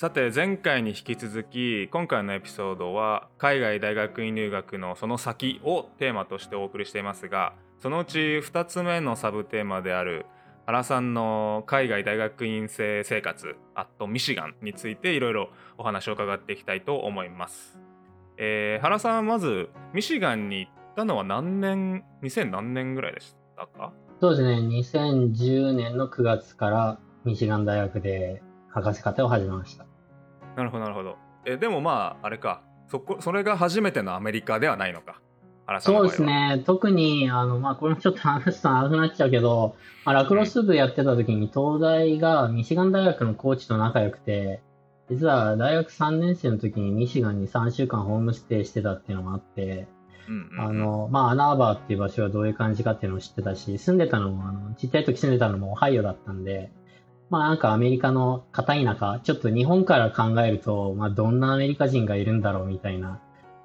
さて前回に引き続き今回のエピソードは海外大学院入学のその先をテーマとしてお送りしていますがそのうち2つ目のサブテーマである原さんの海外大学院生生活アットミシガンについていろいろお話を伺っていきたいと思います。えー、原さんはまずミシガンに行ったのは何年2000何年ぐらいでしたか？そうですね。2010年の9月からミシガン大学で博士課程を始めました。なるほどなるほど。えでもまああれか。そこそれが初めてのアメリカではないのか。そうですね。特にあの、まあ、これもちょっと話すと長くなっちゃうけど、まあ、ラクロス部やってた時に東大がミシガン大学のコーチと仲良くて実は大学3年生の時にミシガンに3週間ホームステイしてたっていうのもあって、あの、まあ、アナーバーっていう場所はどういう感じかっていうのを知ってたし、住んでたのも、あの、ちっちゃい時住んでたのもオハイオだったんで、まあなんかアメリカの片田舎、ちょっと日本から考えると、まあどんなアメリカ人がいるんだろうみたいな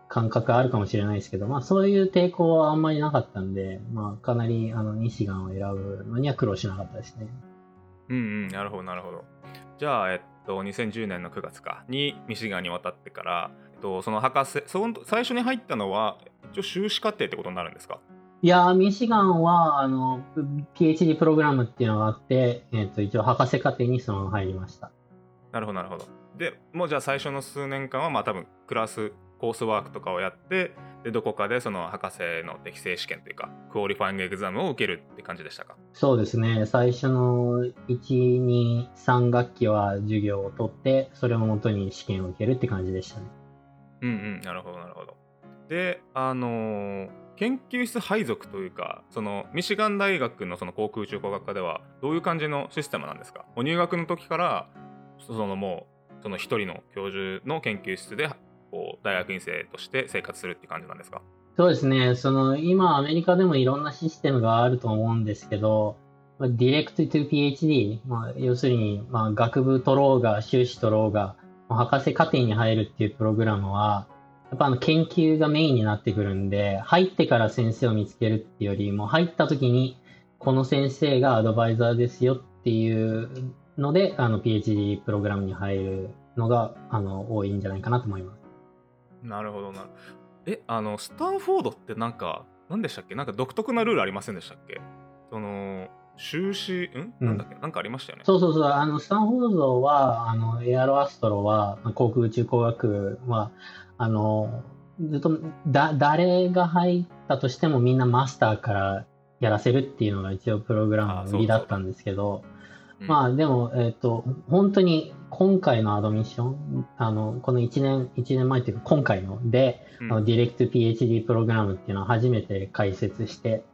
感覚あるかもしれないですけど、まあそういう抵抗はあんまりなかったんで、まあかなりあのミシガンを選ぶのには苦労しなかったですね。うんうん、なるほどなるほど。じゃあ、えっと、2010年の9月かにミシガンに渡ってから、えっと、その博士その最初に入ったのは一応修士課程ってことになるんですか？いやミシガンはあの PhD プログラムっていうのがあって、えー、と一応博士課程にその入りました。なるほどなるほど。でもうじゃあ最初の数年間はまあ多分 class coursework とかをやってでどこかでその博士の適正試験というか qualifying exam を受けるって感じでしたか？そうですね。最初の123学期は授業を取ってそれをもとに試験を受けるって感じでしたね。うんうんなるほどなるほど。であのー、研究室配属というかそのミシガン大学のその航空宇宙工学科ではどういう感じのシステムなんですか？お入学の時からそのもうその一人の教授の研究室でこう大学院生として生活するって感じなんですか？そうですね。その今アメリカでもいろんなシステムがあると思うんですけどディレクト to PhD、まあ、要するに、まあ、学部取ろうが修士取ろうが博士課程に入るっていうプログラムはやっぱあの研究がメインになってくるんで入ってから先生を見つけるっていうよりも入った時にこの先生がアドバイザーですよっていうのであの PhD プログラムに入るのがあの多いんじゃないかなと思います。なるほどな。え、あの、スタンフォードってなんか、何でしたっけ？なんか独特なルールありませんでしたっけ？その、修士、ん？なんだっけ、うん、なんかありましたよね。そうそうそう。あの、スタンフォードは、あの、エアロアストロは、航空宇宙工学は、あの、ずっと、だ、誰が入ったとしてもみんなマスターからやらせるっていうのが一応プログラムの売りだったんですけど、まあでも、えっ、ー、と、本当に今回のアドミッション、あの、この1年、1年前っていうか今回ので、うん、あのディレクト PhD プログラムっていうのを初めて解説して、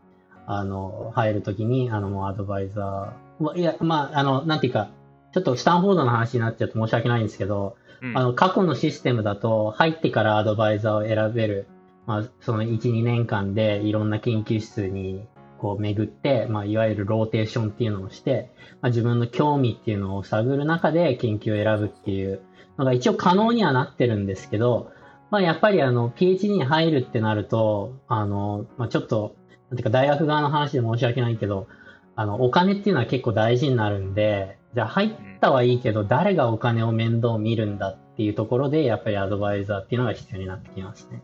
あの、入るときに、あの、もうアドバイザー、いや、まあ、あの、なんていうか、ちょっとスタンフォードの話になっちゃうと申し訳ないんですけど、あの、過去のシステムだと、入ってからアドバイザーを選べる、まあ、その1、2年間でいろんな研究室にこう巡って、まあ、いわゆるローテーションっていうのをして、まあ、自分の興味っていうのを探る中で研究を選ぶっていうのが一応可能にはなってるんですけど、まあ、やっぱりあの PhD に入るってなると、あの、まあ、ちょっと、なんていうか大学側の話で申し訳ないけど、あの、お金っていうのは結構大事になるんで、じゃあ入ったはいいけど、誰がお金を面倒見るんだっていうところで、やっぱりアドバイザーっていうのが必要になってきますね。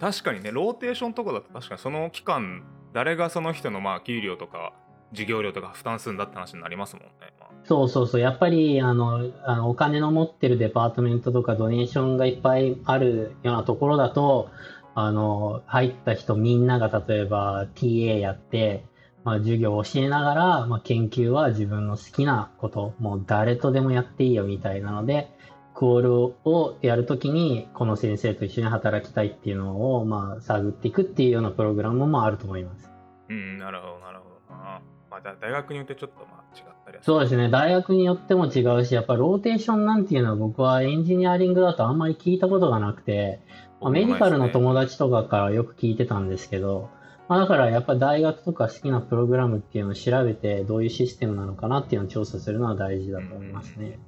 確かにね、ローテーションとかだと確かにその期間誰がその人のまあ給料とか授業料とか負担するんだって話になりますもんね。まあ、そうそうそう。やっぱりあのあのお金の持ってるデパートメントとかドネーションがいっぱいあるようなところだと、あの入った人みんなが例えば TA やって、まあ、授業を教えながら、まあ、研究は自分の好きなこと、もう誰とでもやっていいよみたいなので、クオールをやるときに、この先生と一緒に働きたいっていうのを、まあ、探っていくっていうようなプログラムもあると思います。うん、なるほど、なるほどな。まあ、大学によってちょっとまあ違ったりそうですね、大学によっても違うし、やっぱローテーションなんていうのは僕はエンジニアリングだとあんまり聞いたことがなくて、まあ、メディカルの友達とかからよく聞いてたんですけど、まあ、だからやっぱ大学とか好きなプログラムっていうのを調べて、どういうシステムなのかなっていうのを調査するのは大事だと思いますね。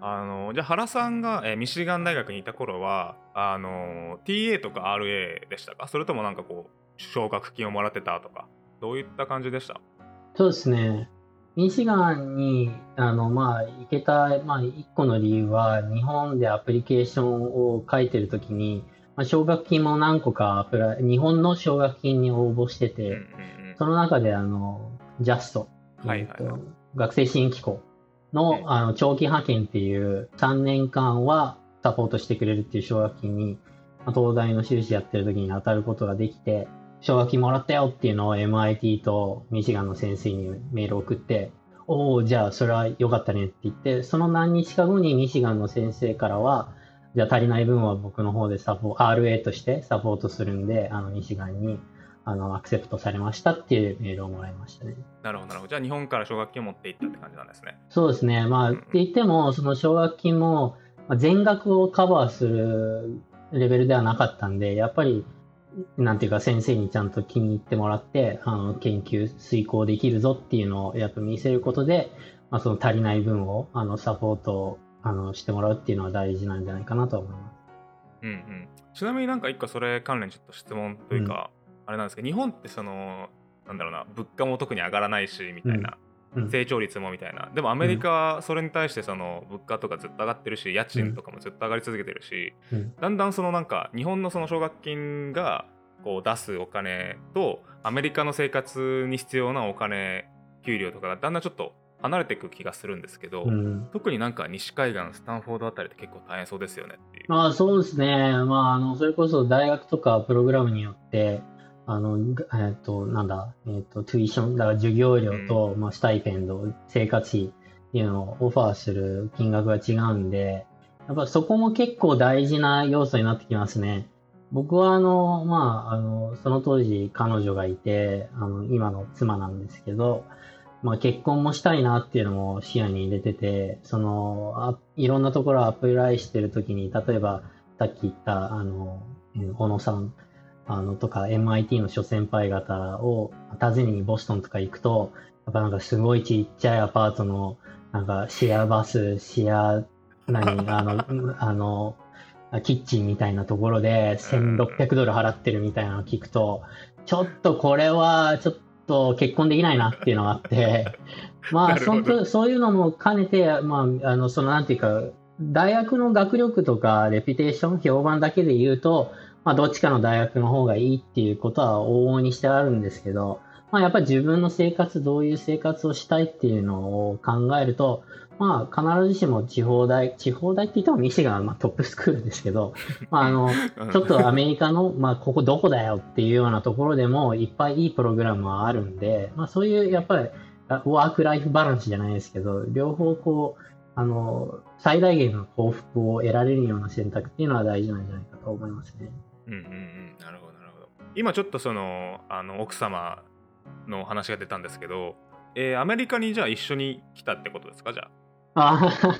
うん。あのじゃあ原さんが、えー、ミシガン大学にいた頃はあの TA とか RA でしたか？それともなんかこう奨学金をもらってたとか？どういった感じでした？そうですね。ミシガンに、あの、まあ、行けた、まあ、一個の理由は、日本でアプリケーションを書いてるときに、まあ、奨学金も何個かアプラ日本の奨学金に応募してて、うんうんその中で、あの、ジャスト、はいはいはい。えっと学生支援機構の,、うんあの長期派遣っていう3年間はサポートしてくれるっていう奨学金に、まあ東大の修士やってる時に当たることができて、奨学金もらったよっていうのを MIT とミシガンの先生にメールを送って、おお、じゃあそれは良かったねって言って、その何日か後にミシガンの先生からは、じゃあ足りない分は僕の方でサポ RA としてサポートするんで、あのミシガンにあのアクセプトされましたっていうメールをもらいましたね。なるほどなるほどじゃあ日本から奨学金を持っていったって感じなんですねそうですね。まあ、うんって言っても、その奨学金も、まあ全額をカバーするレベルではなかったんで、やっぱり、なんていうか先生にちゃんと気に入ってもらって、あの、研究遂行できるぞっていうのをやっぱ見せることで、まあ、その足りない分を、あの、サポート、あの、してもらうっていうのは大事なんじゃないかなと思います。うんうん。ちなみになんか一個それ関連ちょっと質問というか、あれなんですけど日本ってそのなんだろうな物価も特に上がらないしみたいな、うん。成長率もみたいな。でもアメリカはそれに対してその物価とかずっと上がってるし家賃とかもずっと上がり続けてるし、うん。だんだんそのなんか日本のその奨学金がこう出すお金とアメリカの生活に必要なお金給料とかがだんだんちょっと離れていく気がするんですけど、うん。特になんか西海岸スタンフォードあたりって結構大変そうですよねっていう。まあそうですね。まああの、それこそ大学とかプログラムによって、あの、ぐえっ、と、なんだ、えっ、と、トゥイション、だから授業料と、まあスタイペンド、生活費っていうのをオファーする金額が違うんで、やっぱそこも結構大事な要素になってきますね。僕はあの、まあ、あの、その当時彼女がいて、あの、今の妻なんですけど、まあ結婚もしたいなっていうのも視野に入れてて、その、あいろんなところアプライしてるときに、例えばさっき言った、あの、うん小野さん、あの、とか MIT の諸先輩方を訪ねにボストンとか行くと、やっぱなんかすごいちっちゃいアパートの、なんかシェアバス、シェア、何、あの、うんあの、キッチンみたいなところで1600ドル払ってるみたいなのを聞くと、ちょっとこれはちょっと結婚できないなっていうのがあって、まあ、なるほど。本当そういうのも兼ねて、まあ、あの、そのなんていうか、大学の学力とかレピュテーション、評判だけで言うと、まあ、どっちかの大学の方がいいっていうことは往々にしてあるんですけど、まあ、やっぱり自分の生活、どういう生活をしたいっていうのを考えると、まあ、必ずしも地方大、地方大って言ってもミシガンはまあトップスクールですけど、まあ、あの、ちょっとアメリカの、まあ、ここどこだよっていうようなところでもいっぱいいいプログラムはあるんで、まあ、そういうやっぱりあワークライフバランスじゃないですけど、両方こう、あの、最大限の幸福を得られるような選択っていうのは大事なんじゃないかと思いますね。うんうんうん。なるほどなるほど。今ちょっとそのあの奥様の話が出たんですけど、えーアメリカにじゃあ一緒に来たってことですか？じゃああ、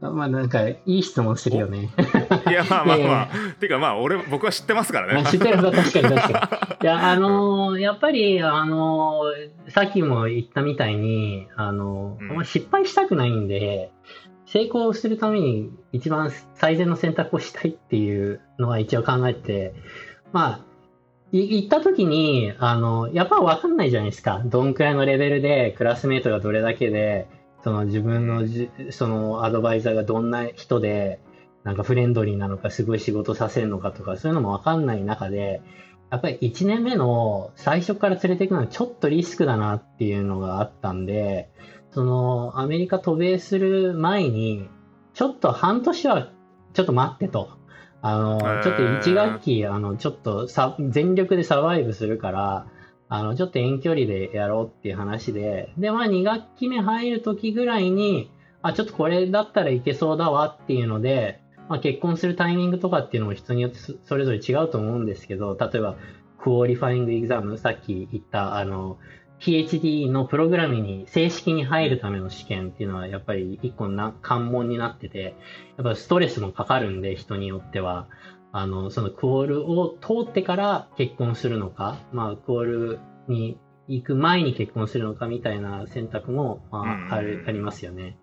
まあなんか、いい質問するよね。あ いやまあまあまあ。やていうかまあ俺僕は知ってますからね。あ知ってる確かに確かに。いや、あのーやっぱり、あのーさっきも言ったみたいに、あのーうん。失敗したくないんで、成功するために一番最善の選択をしたいっていうのは一応考えて、まあ、い行った時に、あの、やっぱ分かんないじゃないですか。どんくらいのレベルで、クラスメートがどれだけで、その自分のじ、そのアドバイザーがどんな人で、なんかフレンドリーなのか、すごい仕事させるのかとか、そういうのも分かんない中で、やっぱり1年目の最初から連れていくのはちょっとリスクだなっていうのがあったんで、そのアメリカ渡米する前に、ちょっと半年はちょっと待ってと。あの、ちょっと1学期、あの、ちょっとさ全力でサバイブするから、あの、ちょっと遠距離でやろうっていう話で、で、まあ2学期目入る時ぐらいに、あ、ちょっとこれだったらいけそうだわっていうので、まあ、結婚するタイミングとかっていうのも人によってそれぞれ違うと思うんですけど、例えば、 qualifying exam、さっき言った、あの、PhD のプログラムに正式に入るための試験っていうのはやっぱり一個な関門になってて、やっぱストレスもかかるんで、人によっては。あの、その qual を通ってから結婚するのか、まあ、 qual に行く前に結婚するのかみたいな選択も、まあ、ある、ありますよね。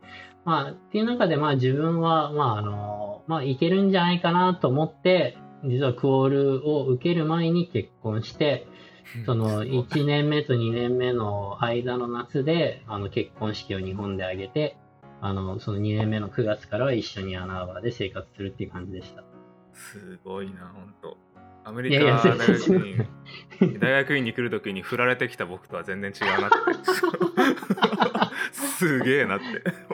まあ、っていう中で、まあ自分は、まああの、まあいけるんじゃないかなと思って、実はクオールを受ける前に結婚して、その1年目と2年目の間の夏で、あの結婚式を日本で挙げて、あの、その2年目の9月からは一緒にアナーバーで生活するっていう感じでした。すごいな、本当。アメリカ大学院 大学院に来る時に振られてきた僕とは全然違うなって。すげえなって。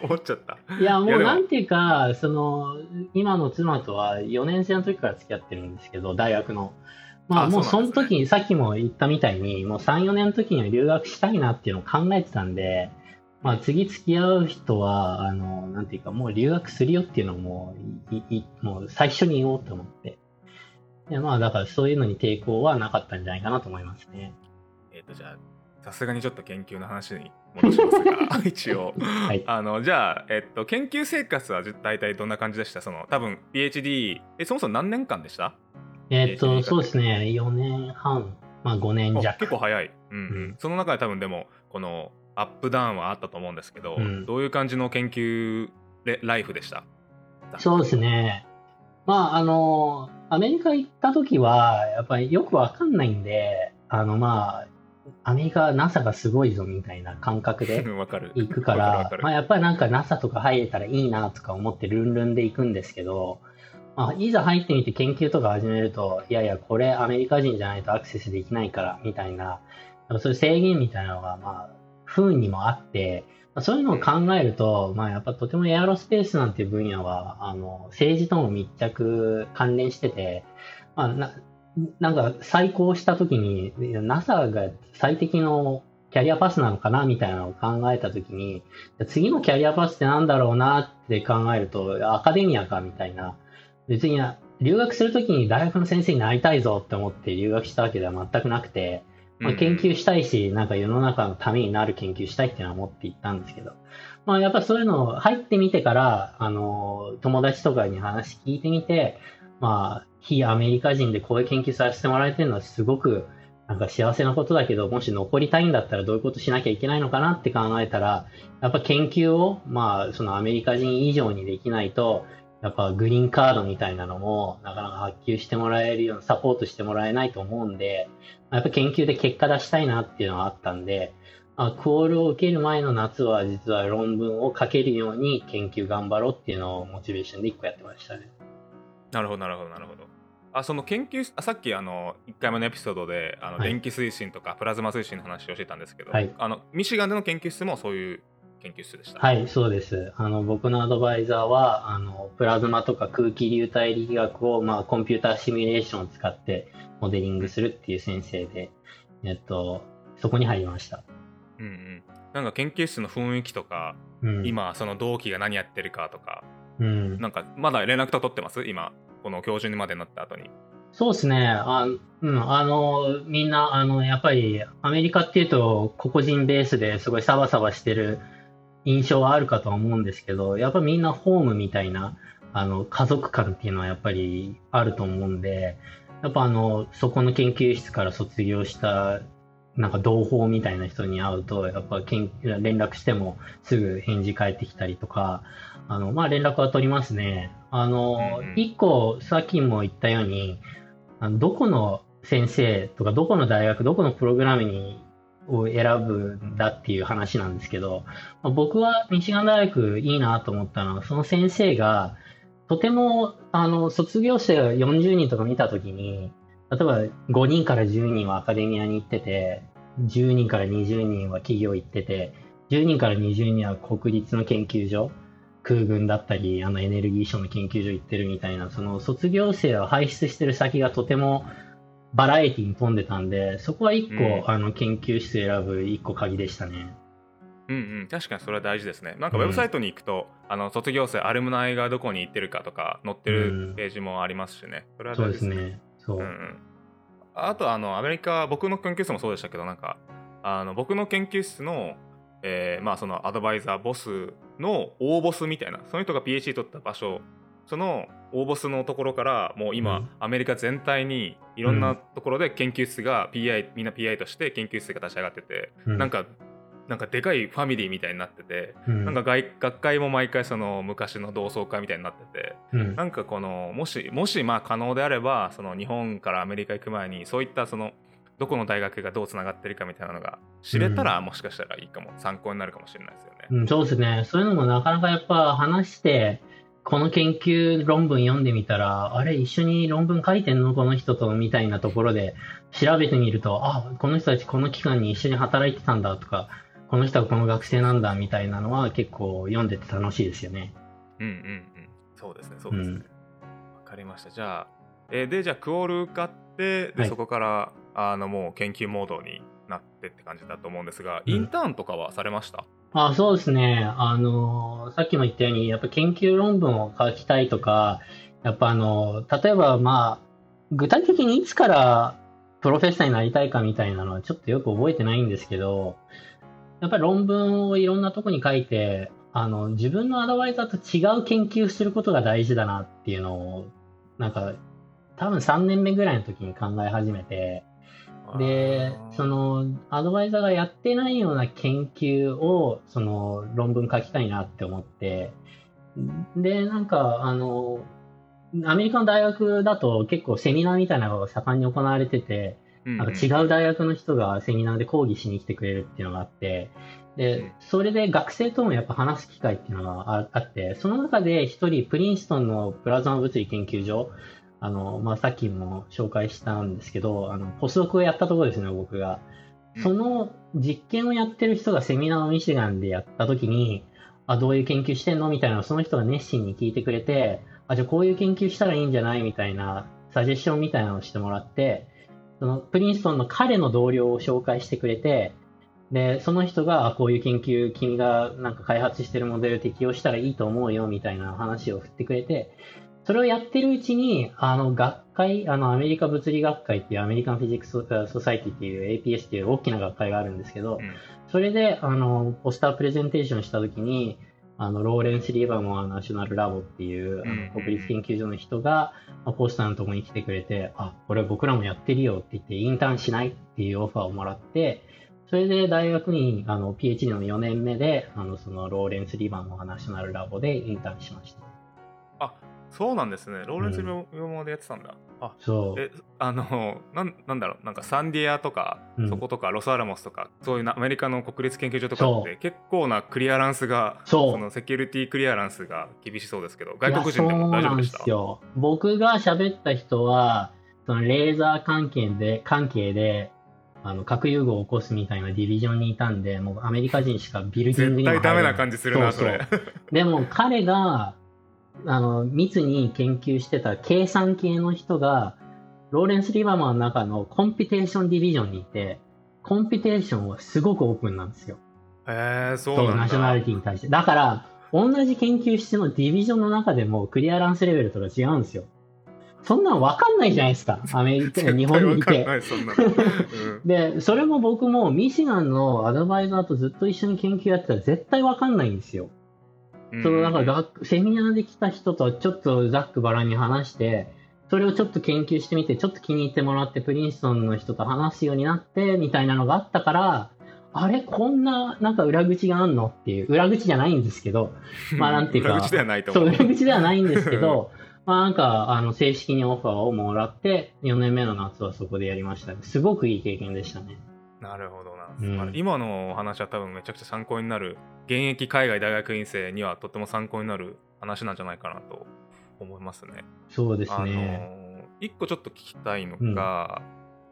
思っちゃった。いやもうなんていうかその今の妻とは4年生の時から付き合ってるんですけど大学の。まあもうその時に、さっきも言ったみたいにもう34年の時には留学したいなっていうのを考えてたんでまあ、次付き合う人は、あの、なんていうか、もう留学するよっていうのをもう、いいもう最初に言おうと思って。でまあ、だからそういうのに抵抗はなかったんじゃないかなと思いますね。えっ、ー、と、じゃあ、さすがにちょっと研究の話に戻しますが、一応。はい。あの、じゃあ、えっと、研究生活は大体どんな感じでした？その、多分、PhD、え、そもそも何年間でした？えっと、そうですね、4年半、まあ5年弱。結構早い。うん、うん。その中で多分でも、この、アップダウンはあったと思うんですけど、うん、どういう感じの研究ライフでした？そうですね。まあ、あの、アメリカ行った時は、やっぱりよくわかんないんで、あの、まあ、アメリカ NASA がすごいぞみたいな感覚で 行くから、まあ、やっぱりなんか NASA とか入れたらいいなとか思ってルンルンで行くんですけど、まあ、いざ入ってみて研究とか始めると、いやいや、これアメリカ人じゃないとアクセスできないからみたいな、そういう制限みたいなのが、まあ、不運にもあって、そういうのを考えると、まあやっぱとてもエアロスペースなんていう分野は、あの、政治とも密着関連してて、まあな、なんか再考したときに、NASA が最適のキャリアパスなのかなみたいなのを考えたときに、次のキャリアパスってなんだろうなって考えると、アカデミアかみたいな。別に留学するときに大学の先生になりたいぞって思って留学したわけでは全くなくて、まあ、研究したいし、なんか世の中のためになる研究したいっていうのは思っていったんですけど、まあやっぱそういうの入ってみてから、あの、友達とかに話聞いてみて、まあ、非アメリカ人でこういう研究させてもらえてるのはすごくなんか幸せなことだけど、もし残りたいんだったらどういうことしなきゃいけないのかなって考えたら、やっぱ研究を、まあ、そのアメリカ人以上にできないと、やっぱグリーンカードみたいなのもなかなか発給してもらえるようなサポートしてもらえないと思うんで、やっぱ研究で結果出したいなっていうのはあったんで、あクオールを受ける前の夏は実は論文を書けるように研究頑張ろうっていうのをモチベーションで1個やってましたね。なるほどなるほどなるほど。あその研究あさっきあの1回目のエピソードであの、電気推進とかプラズマ推進の話をしてたんですけど、はい、あのミシガンでの研究室もそういう研究室でした。はい、そうです。あの僕のアドバイザーはあのプラズマとか空気流体力学を、まあ、コンピューターシミュレーションを使ってモデリングするっていう先生で、えっと、そこに入りました。うんうん。なんか研究室の雰囲気とか、うん、今その同期が何やってるかとか、うん、なんかまだ連絡と取ってます？今この教授にまでなった後に。そうですね。あ,、うん、あの、みんな、あの、やっぱりアメリカっていうと個々人ベースですごいサバサバしてる印象はあるかとは思うんですけど、やっぱみんなホームみたいな、あの、家族感っていうのはやっぱりあると思うんで、やっぱあの、そこの研究室から卒業した、なんか同胞みたいな人に会うと、やっぱ連絡してもすぐ返事返ってきたりとか、あの、まあ連絡は取りますね。あの、一、うん、個、さっきも言ったように、あのどこの先生とか、どこの大学、どこのプログラムにを選ぶんだっていう話なんですけど、まあ、僕はミシガン大学いいなと思ったのは、その先生が、とても、あの、卒業生が40人とか見たときに、例えば5人から10人はアカデミアに行ってて、10人から20人は企業行ってて、10人から20人は国立の研究所、空軍だったり、あのエネルギー省の研究所行ってるみたいな、その卒業生を輩出してる先がとてもバラエティに富んでたんで、そこは一個、うん、あの研究室選ぶ一個鍵でしたね。うんうん、確かにそれは大事ですね。なんかウェブサイトに行くと、うん、あの卒業生、アルムナイがどこに行ってるかとか載ってるページもありますしね。それは大事ですね。そうですね。そう。うん、うん、あとあの、アメリカ、僕の研究室もそうでしたけど、なんか、あの僕の研究室の、えー、まあそのアドバイザー、ボスの大ボスみたいな、その人が PhD 取った場所その大ボスのところからもう今、うん、アメリカ全体にいろんなところで研究室が PI、みんな PI として研究室が立ち上がってて、うん、なんかなんかでかいファミリーみたいになってて、うん、なんか学学会も毎回その昔の同窓会みたいになってて、うん、なんかこのもしもしまあ可能であればその日本からアメリカ行く前にそういったそのどこの大学がどうつながってるかみたいなのが知れたら、もしかしたらいいかも。参考になるかもしれないですよね。うん、そうですね。そういうのもなかなかやっぱ話して、この研究論文読んでみたら、あれ、一緒に論文書いてんの？この人と、みたいなところで調べてみると、あ、この人たちこの期間に一緒に働いてたんだとか、この人はこの学生なんだみたいなのは結構読んでて楽しいですよね。うんうんうん。そうですね、そうですね。わ、うん、かりました。じゃあ、えー、で、じゃあクオール受かって、で、はい、そこから、あの、もう研究モードになってって感じだと思うんですが、インターンとかはされました、あそうですね。あの、さっきも言ったように、やっぱ研究論文を書きたいとか、やっぱあの、例えばまあ、具体的にいつからプロフェッサーになりたいかみたいなのはちょっとよく覚えてないんですけど、やっぱり論文をいろんなとこに書いて、あの、自分のアドバイザーと違う研究することが大事だなっていうのを、なんか、多分3年目ぐらいの時に考え始めて、で、その、アドバイザーがやってないような研究を、その、論文書きたいなって思って、で、なんか、あの、アメリカの大学だと結構セミナーみたいなのが盛んに行われてて、なんか違う大学の人がセミナーで講義しに来てくれるっていうのがあって、で、それで学生ともやっぱ話す機会っていうのがあって、その中で一人プリンストンのプラズマ物理研究所あの、まあ、さっきも紹介したんですけど、あの、ポスドクをやったところですね、僕が。その実験をやってる人がセミナーをミシガンでやった時に、あ、どういう研究してんのみたいなのをその人が熱心に聞いてくれて、あ、じゃあこういう研究したらいいんじゃない？みたいな、サジェッションみたいなのをしてもらって、そのプリンストンの彼の同僚を紹介してくれて、で、その人が、こういう研究、君がなんか開発してるモデル適用したらいいと思うよ、みたいな話を振ってくれて、それをやってるうちに、あの、学会、あの、アメリカ物理学会っていう American Physics Society っていう APS っていう大きな学会があるんですけど、うん、それで、あの、ポスタープレゼンテーションしたときに、あの、 Lawrence Livermore National Lab っていう、あの国立研究所の人が、まあ、ポスターのとこに来てくれて、あ、これ僕らもやってるよって言って、インターンしないっていうオファーをもらって、それで大学に、あの、PhD の4年目で、あの、その Lawrence Livermore National Lab でインターンしました。あ、そうなんですね。ローレンスリバモアでやってたんだ。あ、そう。え、あの、なん、なんだろう、なんかサンディアとか、うん、そことか、ロスアラモスとか、そういうアメリカの国立研究所とかって、結構なクリアランスが、そのセキュリティクリアランスが厳しそうですけど、外国人でも大丈夫でした？ですよ。僕が喋った人は、そのレーザー関係で、関係で、あの核融合を起こすみたいなディビジョンにいたんで、もうアメリカ人しかビルディングにも絶対ダメな感じするな、それ。でも彼があの、密に研究してた計算系の人が、ローレンス・リバーマンの中のコンピテーションディビジョンにいて、コンピテーションはすごくオープンなんですよ。へえ、そうなんだ。ナショナリティに対して。だから、同じ研究室のディビジョンの中でもクリアランスレベルとか違うんですよ。そんなん分かんないじゃないですか。アメリカ、日本にいて。うん、で、それも僕もミシガンのアドバイザーとずっと一緒に研究やってたら絶対分かんないんですよ。そのなんかセミナーで来た人とちょっとざっくばらんに話して、それをちょっと研究してみて、ちょっと気に入ってもらって、プリンストンの人と話すようになって、みたいなのがあったから、あれこんな、なんか裏口があんのっていう、裏口じゃないんですけど、まあなんていうか、裏口ではないとそう、裏口ではないんですけど、まあなんか、あの、正式にオファーをもらって、4年目の夏はそこでやりましたね。すごくいい経験でしたね。なるほどな、うん、今のお話は多分めちゃくちゃ参考になる現役海外大学院生にはとても参考になる話なんじゃないかなと思いますね。そうですね。一個ちょっと聞きたいのが、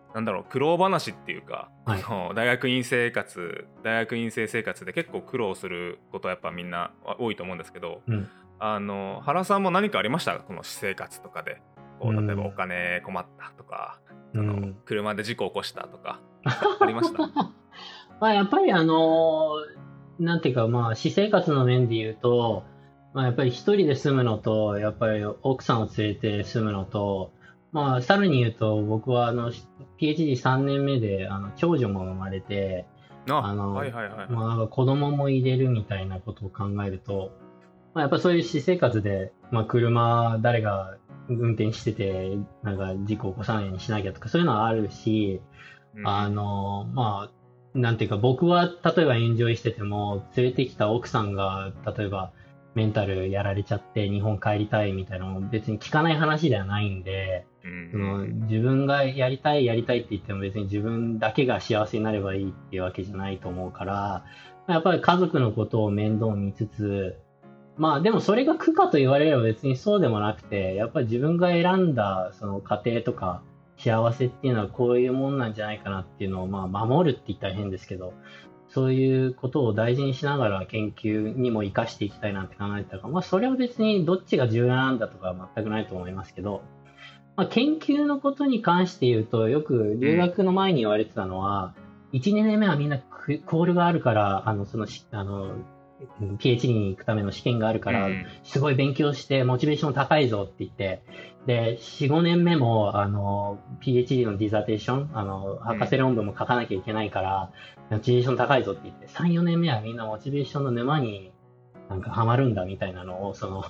うん、なんだろう苦労話っていうか、はい、大学院生活大学院生生活で結構苦労することはやっぱみんな多いと思うんですけど、うん、あの原さんも何かありました？この私生活とかでこう例えばお金困ったとか、うん、の車で事故起こしたとかありました？まあやっぱりあのなんていうかまあ私生活の面で言うと、まあ、やっぱり一人で住むのとやっぱり奥さんを連れて住むのとまあさらに言うと僕はあの PhD3 年目であの長女も生まれてあの、はいはいはい、まあ、子供も入れるみたいなことを考えると、まあ、やっぱそういう私生活で、まあ、車誰が運転してて、なんか事故起こさないようにしなきゃとか、そういうのはあるし、うん、あの、まあ、なんていうか、僕は例えばエンジョイしてても、連れてきた奥さんが、例えば、メンタルやられちゃって日本帰りたいみたいなのも別に聞かない話ではないんで、うん。その自分がやりたいやりたいって言っても別に自分だけが幸せになればいいっていうわけじゃないと思うから、やっぱり家族のことを面倒見つつ、まあでもそれが苦かと言われれば別にそうでもなくて、やっぱり自分が選んだその家庭とか幸せっていうのはこういうもんなんじゃないかなっていうのをまあ守るって言ったら変ですけど、そういうことを大事にしながら研究にも生かしていきたいなって考えてたから、まあそれは別にどっちが重要なんだとか全くないと思いますけど、まあ、研究のことに関して言うと、よく留学の前に言われてたのは、1、2年目はみんなコールがあるから、あの、その、あの、PhD に行くための試験があるから、うん。すごい勉強して、モチベーション高いぞって言って、で、4、5年目も、あの、PhD のディザテーション、あの、博士論文も書かなきゃいけないから、モチベーション高いぞって言って、3、4年目はみんなモチベーションの沼になんかハマるんだみたいなのを、その、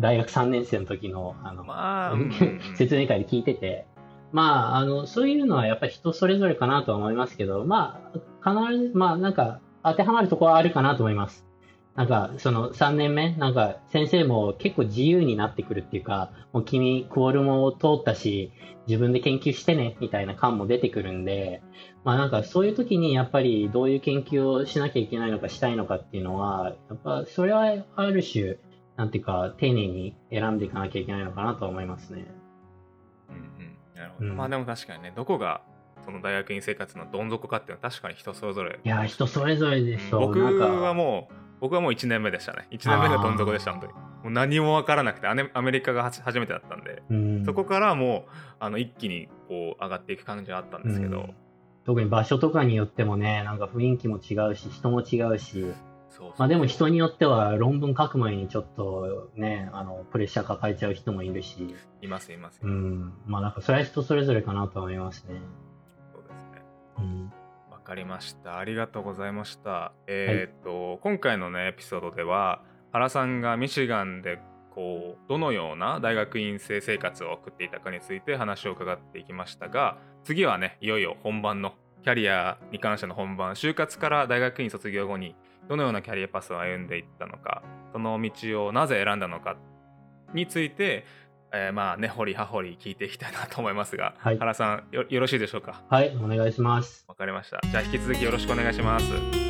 大学3年生の時の、あの、まあ、説明会で聞いてて、まあ、あの、そういうのはやっぱり人それぞれかなとは思いますけど、まあ、必ず、まあ、なんか、当てはまるところはあるかなと思います。なんか、その3年目、なんか、先生も結構自由になってくるっていうか、もう君、クオールも通ったし、自分で研究してね、みたいな感も出てくるんで、まあなんかそういう時にやっぱりどういう研究をしなきゃいけないのかしたいのかっていうのは、やっぱそれはある種、なんていうか、丁寧に選んでいかなきゃいけないのかなとは思いますね。うんうんなるほど、うんまあでも確かにねどこがその大学院生活のどん底かっていうのは確かに人それぞれ。いや、人それぞれでしょ。僕なんか。はもう僕はもう1年目でしたね。1年目がどん底でした本当に。もう何も分からなくてアメリカが初めてだったんで、うん。そこからもうあの一気にこう上がっていく感じはあったんですけど、うん。特に場所とかによってもね、なんか雰囲気も違うし、人も違うし、まあでも人によっては論文書く前にちょっとね、あの、プレッシャー抱えちゃう人もいるし、いますいます、うん。まあなんかそれは人それぞれかなと思いますね。わかりました。ありがとうございました。えーっと、今回のね、エピソードでは、原さんがミシガンで、こう、どのような大学院生生活を送っていたかについて話を伺っていきましたが、次はね、いよいよ本番の、キャリアに関しての本番、就活から大学院卒業後に、どのようなキャリアパスを歩んでいったのか、その道をなぜ選んだのかについて、えーまあ、根掘り葉掘り聞いていきたいなと思いますが、はい原さんよ、よろしいでしょうか？はい、お願いします。わかりました。じゃあ引き続きよろしくお願いします。